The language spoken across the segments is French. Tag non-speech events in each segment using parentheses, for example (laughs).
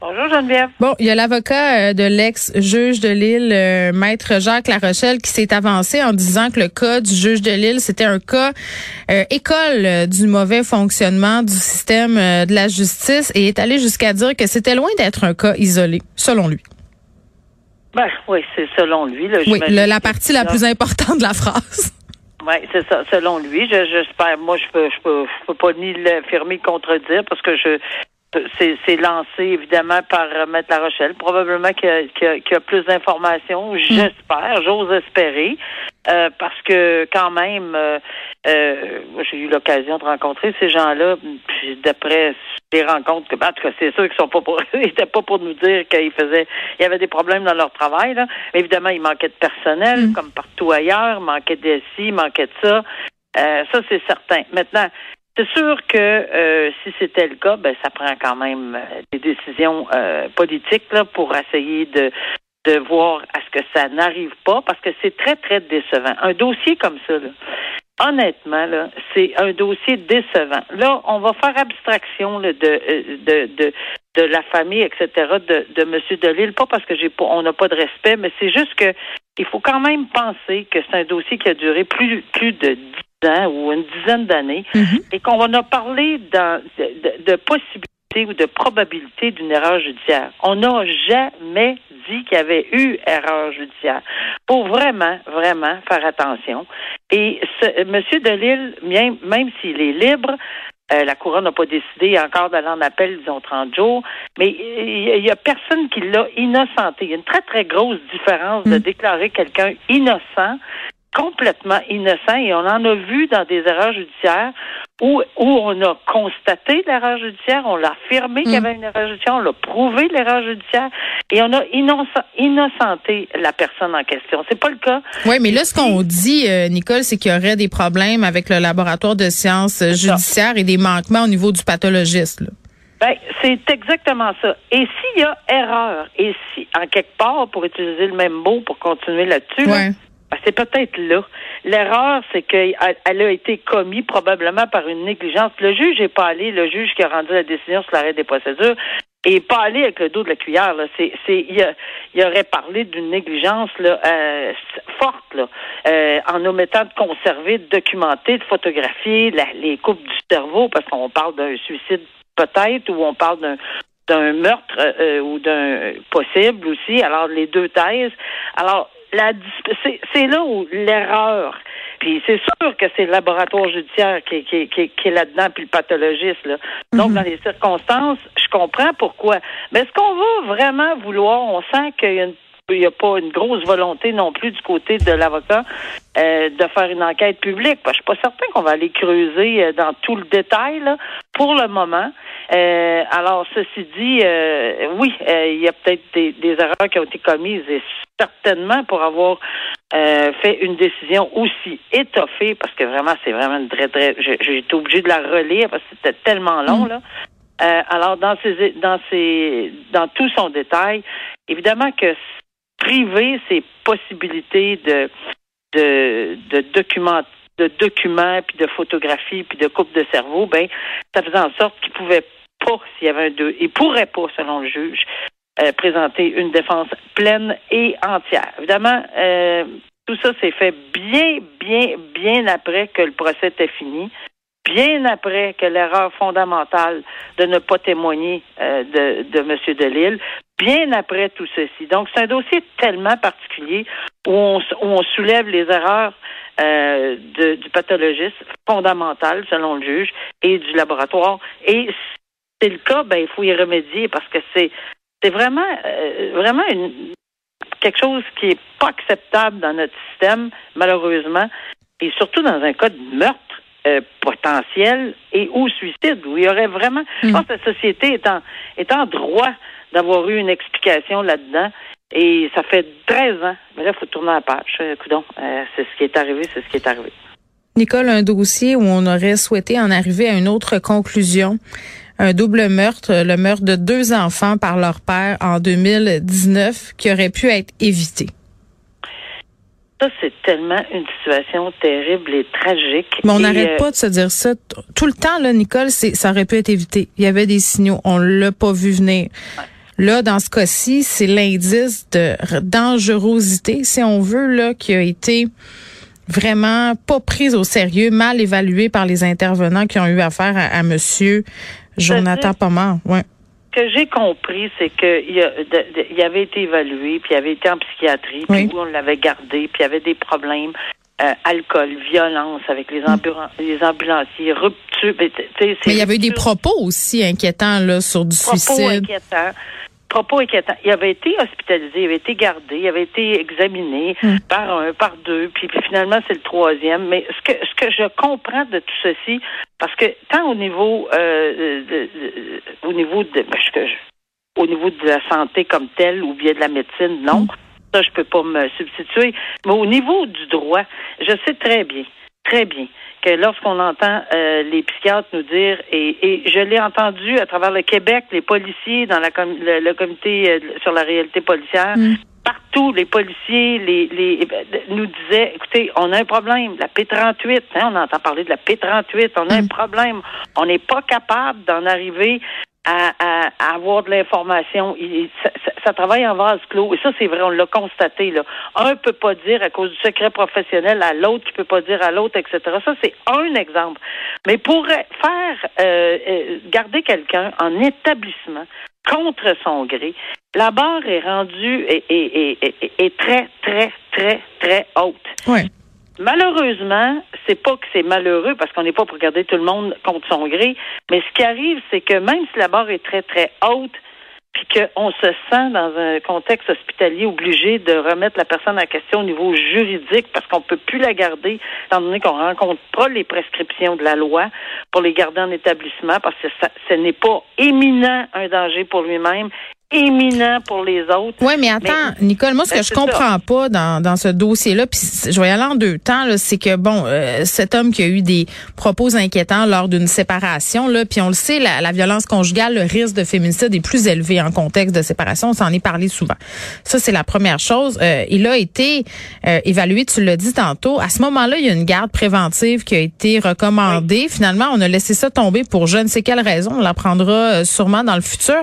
Bonjour Geneviève. Bon, il y a l'avocat euh, de l'ex-juge de Lille, euh, maître Jacques Larochelle, qui s'est avancé en disant que le cas du juge de Lille, c'était un cas euh, école euh, du mauvais fonctionnement du système de la justice et est allé jusqu'à dire que c'était loin d'être un cas isolé, selon lui. Ben oui, c'est selon lui. Là, Oui, le- la partie la plus importante de la phrase. (laughs) Oui, c'est ça, selon lui. Je, j'espère, moi, je peux, je peux, je peux pas ni l'affirmer ni contredire parce que je, c'est, c'est lancé évidemment par euh, Maître La Rochelle. Probablement qu'il y a, qu'il y a- qu'il y a plus d'informations. J'espère, j'ose espérer, euh, parce que quand même, euh, euh, j'ai eu l'occasion de rencontrer ces gens-là. Puis d'après les rencontres, que, en tout cas, c'est sûr qu'ils sont pas pour, (laughs) ils étaient pas pour nous dire qu'ils faisaient, il y avait des problèmes dans leur travail. Là. Mais évidemment, il manquait de personnel, comme partout ailleurs, il manquait de ci, il manquait de ça. Euh, ça, c'est certain. Maintenant, c'est sûr que euh, si c'était le cas, ben ça prend quand même euh, des décisions euh, politiques là, pour essayer de de voir à ce que ça n'arrive pas, parce que c'est très, très décevant. Un dossier comme ça, là, honnêtement, là, c'est un dossier décevant. Là, on va faire abstraction là, de, euh, de, de, de la famille, etc., de, de M. Delille, pas parce que j'ai pas, on n'a pas de respect, mais c'est juste que il faut quand même penser que c'est un dossier qui a duré plus, plus de ans ou une dizaine d'années et qu'on en a parlé dans, de, de, possibilités ou de probabilité d'une erreur judiciaire. On n'a jamais dit qu'il y avait eu erreur judiciaire. Pour vraiment, vraiment faire attention. Et ce, M. Delille, même, même s'il est libre, euh, la Couronne n'a pas décidé encore d'aller en appel, disons, 30 jours, mais il n'y a personne qui l'a innocenté. Il y a une très, très grosse différence de déclarer quelqu'un innocent complètement innocent et on en a vu dans des erreurs judiciaires où, où on a constaté l'erreur judiciaire, on l'a affirmé qu'il y avait une erreur judiciaire, on l'a prouvé l'erreur judiciaire et on a innocent, innocenté la personne en question. C'est pas le cas. Oui, mais là, ce qu'on dit, euh, Nicole, c'est qu'il y aurait des problèmes avec le laboratoire de sciences euh, judiciaires et des manquements au niveau du pathologiste. là. Ben, c'est exactement ça. Et s'il y a erreur, et si, en quelque part, pour utiliser le même mot pour continuer là-dessus, Ouais. C'est peut-être là. L'erreur, c'est qu'elle elle a été commise probablement par une négligence. Le juge n'est pas allé, le juge qui a rendu la décision sur l'arrêt des procédures, est pas allé avec le dos de la cuillère. Là. C'est, c'est, il, a- aurait parlé d'une négligence là, euh, forte, là, euh, en omettant de conserver, de documenter, de photographier la- les coupes du cerveau, parce qu'on parle d'un suicide peut-être, ou on parle d'un d'un meurtre euh, ou d'un possible aussi. Alors les deux thèses. Alors la c'est là où l'erreur. Puis c'est sûr que c'est le laboratoire judiciaire qui, qui, qui, qui est là-dedans, puis le pathologiste. Là. Donc, dans les circonstances, je comprends pourquoi. Mais est-ce qu'on va vraiment vouloir, on sent qu'il y a une il n'y a pas une grosse volonté non plus du côté de l'avocat euh, de faire une enquête publique? Parce que je suis pas certain qu'on va aller creuser euh, dans tout le détail là, pour le moment. Euh, alors, ceci dit, euh, oui, euh, il y a peut-être des, des erreurs qui ont été commises et certainement pour avoir fait une décision aussi étoffée, parce que vraiment, c'est vraiment une très, très... J'ai été obligée de la relire parce que c'était tellement long, là. Euh, alors, dans ces, dans ces, dans tout son détail, évidemment que priver ses possibilités de, de, de documents, de documents, puis de photographies, puis de coupe de cerveau, ben, ça faisait en sorte qu'il pouvait pas, s'il y avait un deux, il pourrait pas, selon le juge, euh, présenter une défense pleine et entière. Évidemment, euh, Tout ça s'est fait bien, bien, bien après que le procès était fini, bien après que l'erreur fondamentale de ne pas témoigner euh, de, de M. Delille, bien après tout ceci. Donc, c'est un dossier tellement particulier où on, où on soulève les erreurs euh, de, du pathologiste fondamental, selon le juge, et du laboratoire. Et si c'est le cas, ben, il faut y remédier parce que c'est c'est vraiment euh, vraiment une quelque chose qui est pas acceptable dans notre système, malheureusement, et surtout dans un cas de meurtre euh, potentiel et ou suicide, où il y aurait vraiment, je pense que la société est en, est en droit d'avoir eu une explication là-dedans. Et ça fait 13 ans. Mais là, il faut tourner la page. Euh, coudon, euh, c'est ce qui est arrivé, c'est ce qui est arrivé. Nicole, un dossier où on aurait souhaité en arriver à une autre conclusion. Un double meurtre, le meurtre de deux enfants par leur père en 2019 qui aurait pu être évité. Ça, c'est tellement une situation terrible et tragique. Mais on n'arrête euh, pas de se dire ça. Tout le temps, là, Nicole, ça aurait pu être évité. Il y avait des signaux. On l'a pas vu venir. Là, dans ce cas-ci, c'est l'indice de dangerosité, si on veut, là, qui a été vraiment pas prise au sérieux, mal évalué par les intervenants qui ont eu affaire à, à monsieur Jonathan Pomar. Ouais. Ce que j'ai compris, c'est qu'il y avait été évalué, puis il avait été en psychiatrie, puis Oui. où on l'avait gardé, puis il y avait des problèmes, euh, alcool, violence avec les, ambulan- les ambulanciers, rupture. Mm. Mais il y avait eu des propos aussi inquiétants là sur du propos suicide. inquiétants. Propos inquiétants. Il avait été hospitalisé, il avait été gardé, il avait été examiné Hmm. par un, par deux, puis, puis finalement c'est le troisième. Mais ce que ce que je comprends de tout ceci, parce que tant au niveau euh, de- de- au niveau de ben, ce que je- au niveau de la santé comme telle ou bien de la médecine, non. Ça, je peux pas me substituer. Mais au niveau du droit, je sais très bien, très bien, que lorsqu'on entend euh, les psychiatres nous dire, et, et je l'ai entendu à travers le Québec, les policiers dans la com- le, le comité euh, sur la réalité policière, Mm. partout, les policiers les, les, euh, nous disaient, écoutez, on a un problème, la P38, hein, on entend parler de la P38, on a un Mm. problème, on n'est pas capable d'en arriver à, à- à avoir de l'information. Ça, ça- ça travaille en vase clos. Et ça, c'est vrai, on l'a constaté. Là. Un peut pas dire à cause du secret professionnel à l'autre qui peut pas dire à l'autre, etc. Ça, c'est un exemple. Mais pour faire euh, euh, garder quelqu'un en établissement contre son gré, la barre est rendue et, et, et- et très, très, très, très haute. Ouais. Malheureusement, c'est pas que c'est malheureux parce qu'on n'est pas pour garder tout le monde contre son gré, mais ce qui arrive, c'est que même si la barre est très, très haute, puis qu'on se sent dans un contexte hospitalier obligé de remettre la personne en question au niveau juridique parce qu'on peut plus la garder, étant donné qu'on rencontre pas les prescriptions de la loi pour les garder en établissement parce que ça, ce n'est pas éminent un danger pour lui-même, éminent pour les autres. Oui, mais attends, Nicole, moi, ce Ben, que je c'est comprends pas dans, dans ce dossier-là, puis je vais y aller en deux temps, c'est que, bon, euh, cet homme qui a eu des propos inquiétants lors d'une séparation, là, puis on le sait, la, la violence conjugale, le risque de féminicide est plus élevé en contexte de séparation, on s'en est parlé souvent. Ça, c'est la première chose. Euh, il a été euh, évalué, tu l'as dit tantôt. À ce moment-là, il y a une garde préventive qui a été recommandée. Finalement, on a laissé ça tomber pour je ne sais quelle raison. On l'apprendra euh, sûrement dans le futur.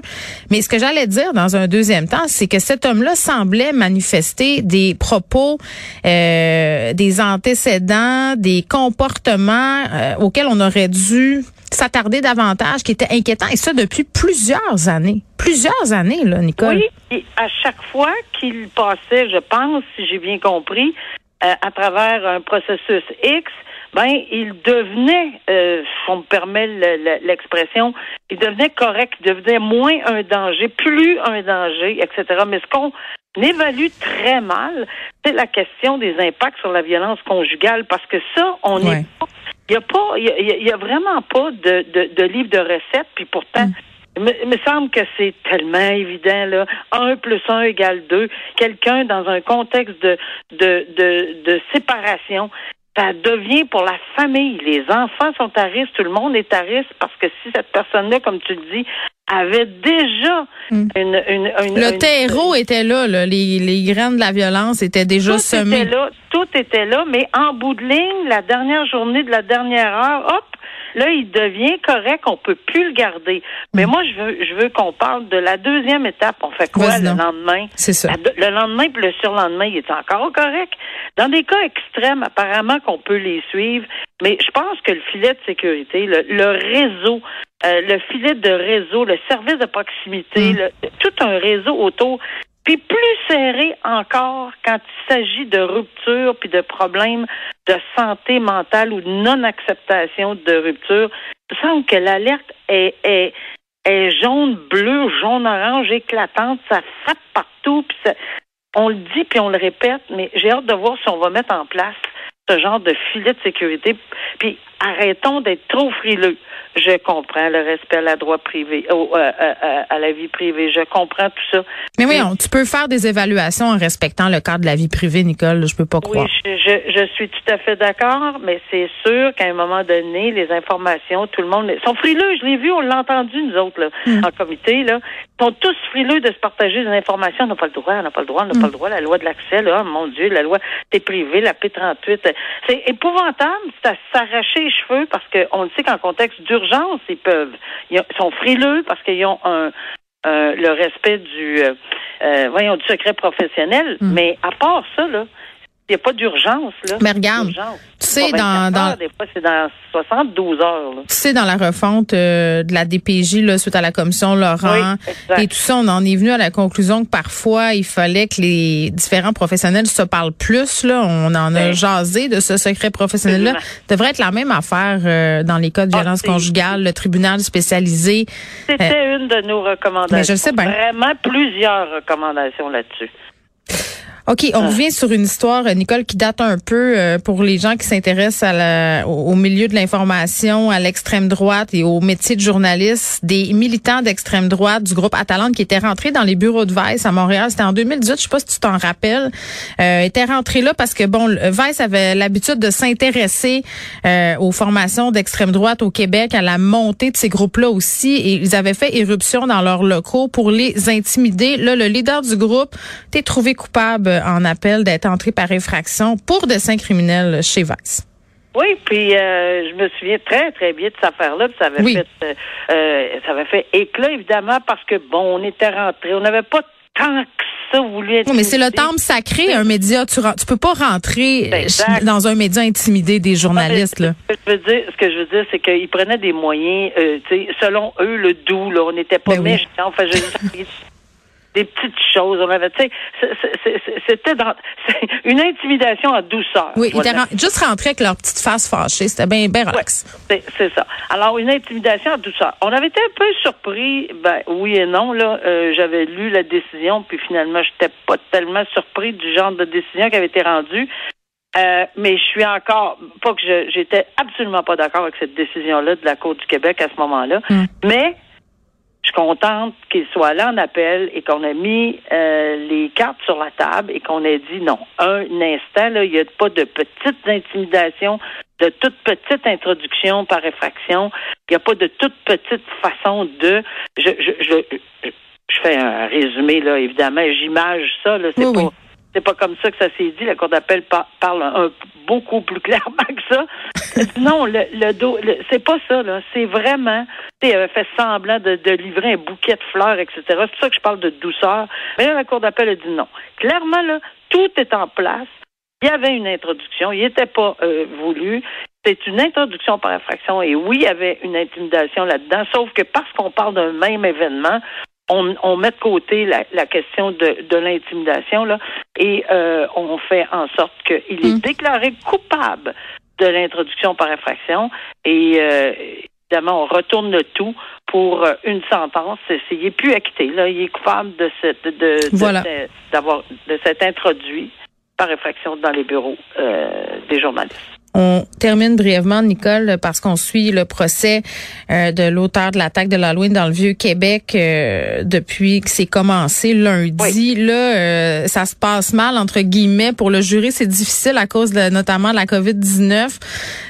Mais ce que j'allais dans un deuxième temps, c'est que cet homme-là semblait manifester des propos, euh, des antécédents, des comportements euh, auxquels on aurait dû s'attarder davantage, qui étaient inquiétants, et ça depuis plusieurs années. Plusieurs années, Nicole. Oui, et à chaque fois qu'il passait, je pense, si j'ai bien compris, euh, à travers un processus X, ben il devenait, euh, si on me permet le- le- l'expression, il devenait correct, il devenait moins un danger, plus un danger, etc. Mais ce qu'on évalue très mal, c'est la question des impacts sur la violence conjugale, parce que ça, on n'est Ouais. pas il n'y a pas, il y a, il y a vraiment pas de, de, de livre de recettes, puis pourtant, il me, il me semble que c'est tellement évident, là. Un plus un égale deux. Quelqu'un dans un contexte de, de, de, de séparation, ça devient pour la famille. Les enfants sont à risque, tout le monde est à risque, parce que si cette personne-là, comme tu le dis, avait déjà Mm. une, une, une- Le une- terreau était là, là. Les, les graines de la violence étaient déjà tout semées. était là, tout était là, mais en bout de ligne, la dernière journée de la dernière heure, hop, là, il devient correct, on peut plus le garder. Mais Mm. moi, je veux, je veux qu'on parle de la deuxième étape. On fait quoi le lendemain? C'est ça. La- Le lendemain puis le surlendemain, il est encore correct. Dans des cas extrêmes, apparemment qu'on peut les suivre, mais je pense que le filet de sécurité, le, le réseau, euh, le filet de réseau, le service de proximité, Mm. le- tout un réseau autour, puis plus serré encore quand il s'agit de rupture puis de problèmes de santé mentale ou de non-acceptation de rupture. Il me semble que l'alerte est, jaune, bleu, jaune, orange, éclatante, ça frappe partout, on le dit puis on le répète, mais j'ai hâte de voir si on va mettre en place ce genre de filet de sécurité. Arrêtons d'être trop frileux. Je comprends le respect à la droit privé, euh, euh, euh, à la vie privée. Je comprends tout ça. Mais oui, tu peux faire des évaluations en respectant le cadre de la vie privée, Nicole. Je peux pas croire. Oui, je, je, je suis tout à fait d'accord, mais c'est sûr qu'à un moment donné, les informations, tout le monde sont frileux. Je l'ai vu, on l'a entendu, nous autres, là, Mm. en comité, là. Ils sont tous frileux de se partager des informations. On n'a pas le droit, on n'a pas le droit, on n'a Mm. pas le droit. La loi de l'accès, là, oh, mon Dieu, la loi des privés, la P38. C'est épouvantable, c'est à s'arracher les cheveux parce qu'on le sait qu'en contexte d'urgence, ils peuvent. Ils ont- sont frileux parce qu'ils ont un, euh, le respect du, euh, euh, voyons, du secret professionnel. Mm. Mais à part ça, là, il n'y a pas d'urgence, là. Mais regarde, tu sais, dans- 24 dans- heures, des fois, c'est dans 72 heures, là. Tu sais, dans la refonte euh, de la DPJ, là, suite à la commission Laurent Oui, et tout ça, on en est venu à la conclusion que parfois, il fallait que les différents professionnels se parlent plus. Là. On en a Oui. jasé de ce secret professionnel-là. Devrait être la même affaire euh, dans les cas de Ah, violence c'est- conjugale, le tribunal spécialisé. C'était une de nos recommandations. Mais je sais bien. Vraiment plusieurs recommandations là-dessus. OK, Ah. on revient sur une histoire, euh, Nicole, qui date un peu euh, pour les gens qui s'intéressent à la, au, au milieu de l'information, à l'extrême droite et au métier de journaliste. Des militants d'extrême droite du groupe Atalante qui étaient rentrés dans les bureaux de Vice à Montréal. C'était en 2018, je sais pas si tu t'en rappelles. Euh, étaient rentrés là parce que, bon, le- Vice avait l'habitude de s'intéresser euh, aux formations d'extrême droite au Québec, à la montée de ces groupes-là aussi. Et ils avaient fait éruption dans leurs locaux pour les intimider. Là, le leader du groupe était trouvé coupable en appel d'être entré par infraction pour dessin criminel chez Vice. Oui, puis euh, je me souviens très, très bien de cette affaire-là. Ça avait Oui. fait euh, euh, ça avait fait éclat, évidemment, parce que bon, on était rentrés. On n'avait pas tant que ça voulu être. Oui, mais c'est le temple sacré, un média. Tu, tu peux pas rentrer euh, Exact. dans un média intimider des journalistes. Là. Ce que je veux dire, ce que je veux dire, c'est qu'ils prenaient des moyens, euh, selon eux, le doux, là, on n'était pas Ben oui. méchants, on faisait juste des petites choses. On avait, tu sais, c'était dans (laughs) une intimidation à douceur. Oui, ils étaient juste rentrés avec leur petite face fâchée. C'était bien ben relax. C'est c'est ça. Alors, une intimidation à douceur. On avait été un peu surpris, ben oui et non, là. Euh, J'avais lu la décision, puis finalement, j'étais pas tellement surpris du genre de décision qui avait été rendue. Euh, mais je suis encore, pas que je- j'étais absolument pas d'accord avec cette décision-là de la Cour du Québec à ce moment-là. Mm. Mais je suis contente qu'il soit là en appel et qu'on a mis euh, les cartes sur la table et qu'on ait dit non. Un instant, là, il n'y a pas de petites intimidations, de toute petite introduction par effraction. Il n'y a pas de toute petite façon de. Je, je, je, je, fais un résumé, là, évidemment, j'image ça, là, c'est Oui, pas. oui. C'est pas comme ça que ça s'est dit. La Cour d'appel par- parle un, beaucoup plus (laughs) clairement que ça. (laughs) non, le, le dos, c'est pas ça, là. C'est vraiment, tu sais, avait fait semblant de, de livrer un bouquet de fleurs, etc. C'est pour ça que je parle de douceur. Mais là, la Cour d'appel a dit non. Clairement, là, tout est en place. Il y avait une introduction. Il n'était pas euh, voulu. C'est une introduction par infraction. Et oui, il y avait une intimidation là-dedans. Sauf que parce qu'on parle d'un même événement, on, on met de côté la, la question de, de l'intimidation là, et euh, on fait en sorte qu'il est Mm. déclaré coupable de l'introduction par infraction et euh, évidemment on retourne le tout pour euh, une sentence. Il est plus acquitté là, il est coupable de cette de, de- Voilà. de- d'avoir de s'être introduit par infraction dans les bureaux euh, des journalistes. On termine brièvement, Nicole, parce qu'on suit le procès euh, de l'auteur de l'attaque de l'Halloween dans le Vieux-Québec euh, depuis que c'est commencé lundi. Là, euh, ça se passe mal, entre guillemets. Pour le jury, c'est difficile à cause de, notamment de la COVID-19.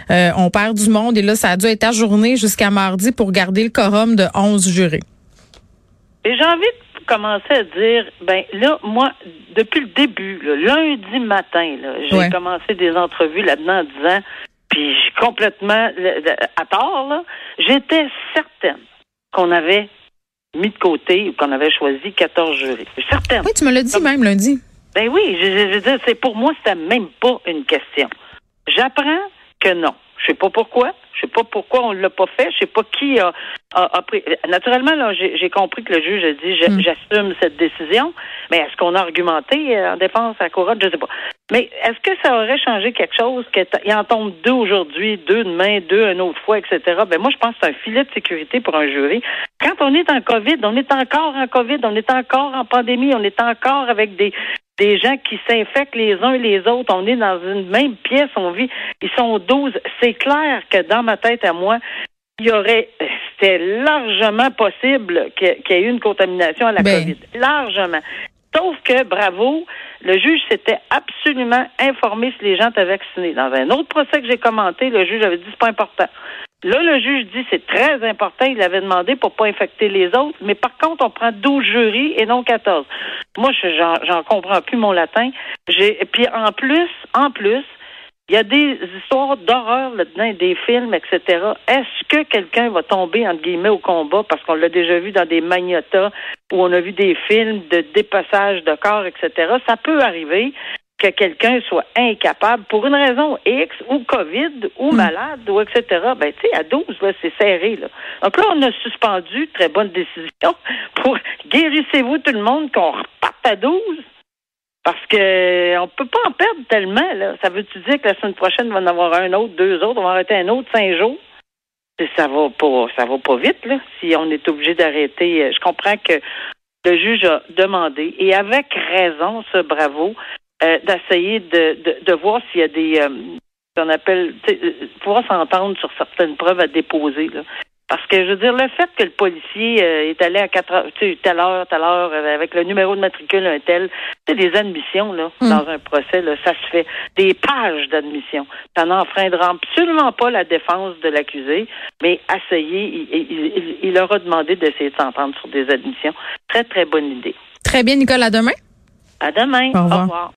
Euh, on perd du monde et là, ça a dû être ajourné jusqu'à mardi pour garder le quorum de 11 jurés. Et j'ai envie de commencer à dire, ben là, moi, depuis le début, là, lundi matin, j'ai Ouais. commencé des entrevues là-dedans en disant, puis je complètement à tort, là, j'étais certaine qu'on avait mis de côté ou qu'on avait choisi 14 jurys. Certaine. Oui, tu me l'as dit même lundi. Ben oui, je, veux dire, c'est pour moi, c'était même pas une question. J'apprends que non. Je sais pas pourquoi. Je sais pas pourquoi on l'a pas fait. Je sais pas qui a, a, pris. Naturellement, là, j'ai compris que le juge a dit hmm. j'assume cette décision. Mais est-ce qu'on a argumenté euh, en défense à couronne? Je sais pas. Mais est-ce que ça aurait changé quelque chose qu'il en tombe deux aujourd'hui, deux demain, deux une autre fois, etc. Ben moi, je pense que c'est un filet de sécurité pour un jury. Quand on est en COVID, on est encore en COVID, on est encore en pandémie, on est encore avec des des gens qui s'infectent les uns et les autres. On est dans une même pièce, on vit. Ils sont 12. C'est clair que dans ma tête à moi, il y aurait, c'était largement possible qu'il y ait eu une contamination à la ben. COVID. Largement. Sauf que, bravo, le juge s'était absolument informé si les gens étaient vaccinés. Dans un autre procès que j'ai commenté, le juge avait dit c'est pas important. Là, le juge dit c'est très important. Il avait demandé pour pas infecter les autres. Mais par contre, on prend 12 jurys et non 14. Moi, j'en comprends plus mon latin. J'ai, puis en plus, en plus, il y a des histoires d'horreur là-dedans, des films, etc. Est-ce que quelqu'un va tomber, entre guillemets, au combat? Parce qu'on l'a déjà vu dans des magnotas où on a vu des films de dépassage de corps, etc. Ça peut arriver que quelqu'un soit incapable pour une raison X ou COVID ou hmm. malade ou etc. Ben, tu sais, à 12, là, c'est serré, là. Donc là, on a suspendu, très bonne décision, (laughs) pour guérissez-vous tout le monde qu'on reparte à 12. Parce que on peut pas en perdre tellement, là. Ça veut-tu dire que la semaine prochaine, on va en avoir un autre, deux autres, on va arrêter un autre cinq jours? Ça va pas, ça va pas vite, là, si on est obligé d'arrêter. Je comprends que le juge a demandé, et avec raison, ce bravo, euh, d'essayer de, de, de, voir s'il y a des euh, qu'on appelle euh, pouvoir s'entendre sur certaines preuves à déposer. Là. Parce que je veux dire, le fait que le policier est allé à quatre heures, tu sais, telle heure, telle heure, avec le numéro de matricule un tel, c'est des admissions là hmm. dans un procès, là, ça se fait des pages d'admission. Ça n'enfreindra absolument pas la défense de l'accusé, mais essayer, il, il, il, leur a demandé d'essayer de s'entendre sur des admissions. Très très bonne idée. Très bien, Nicolas. À demain. À demain. Au revoir.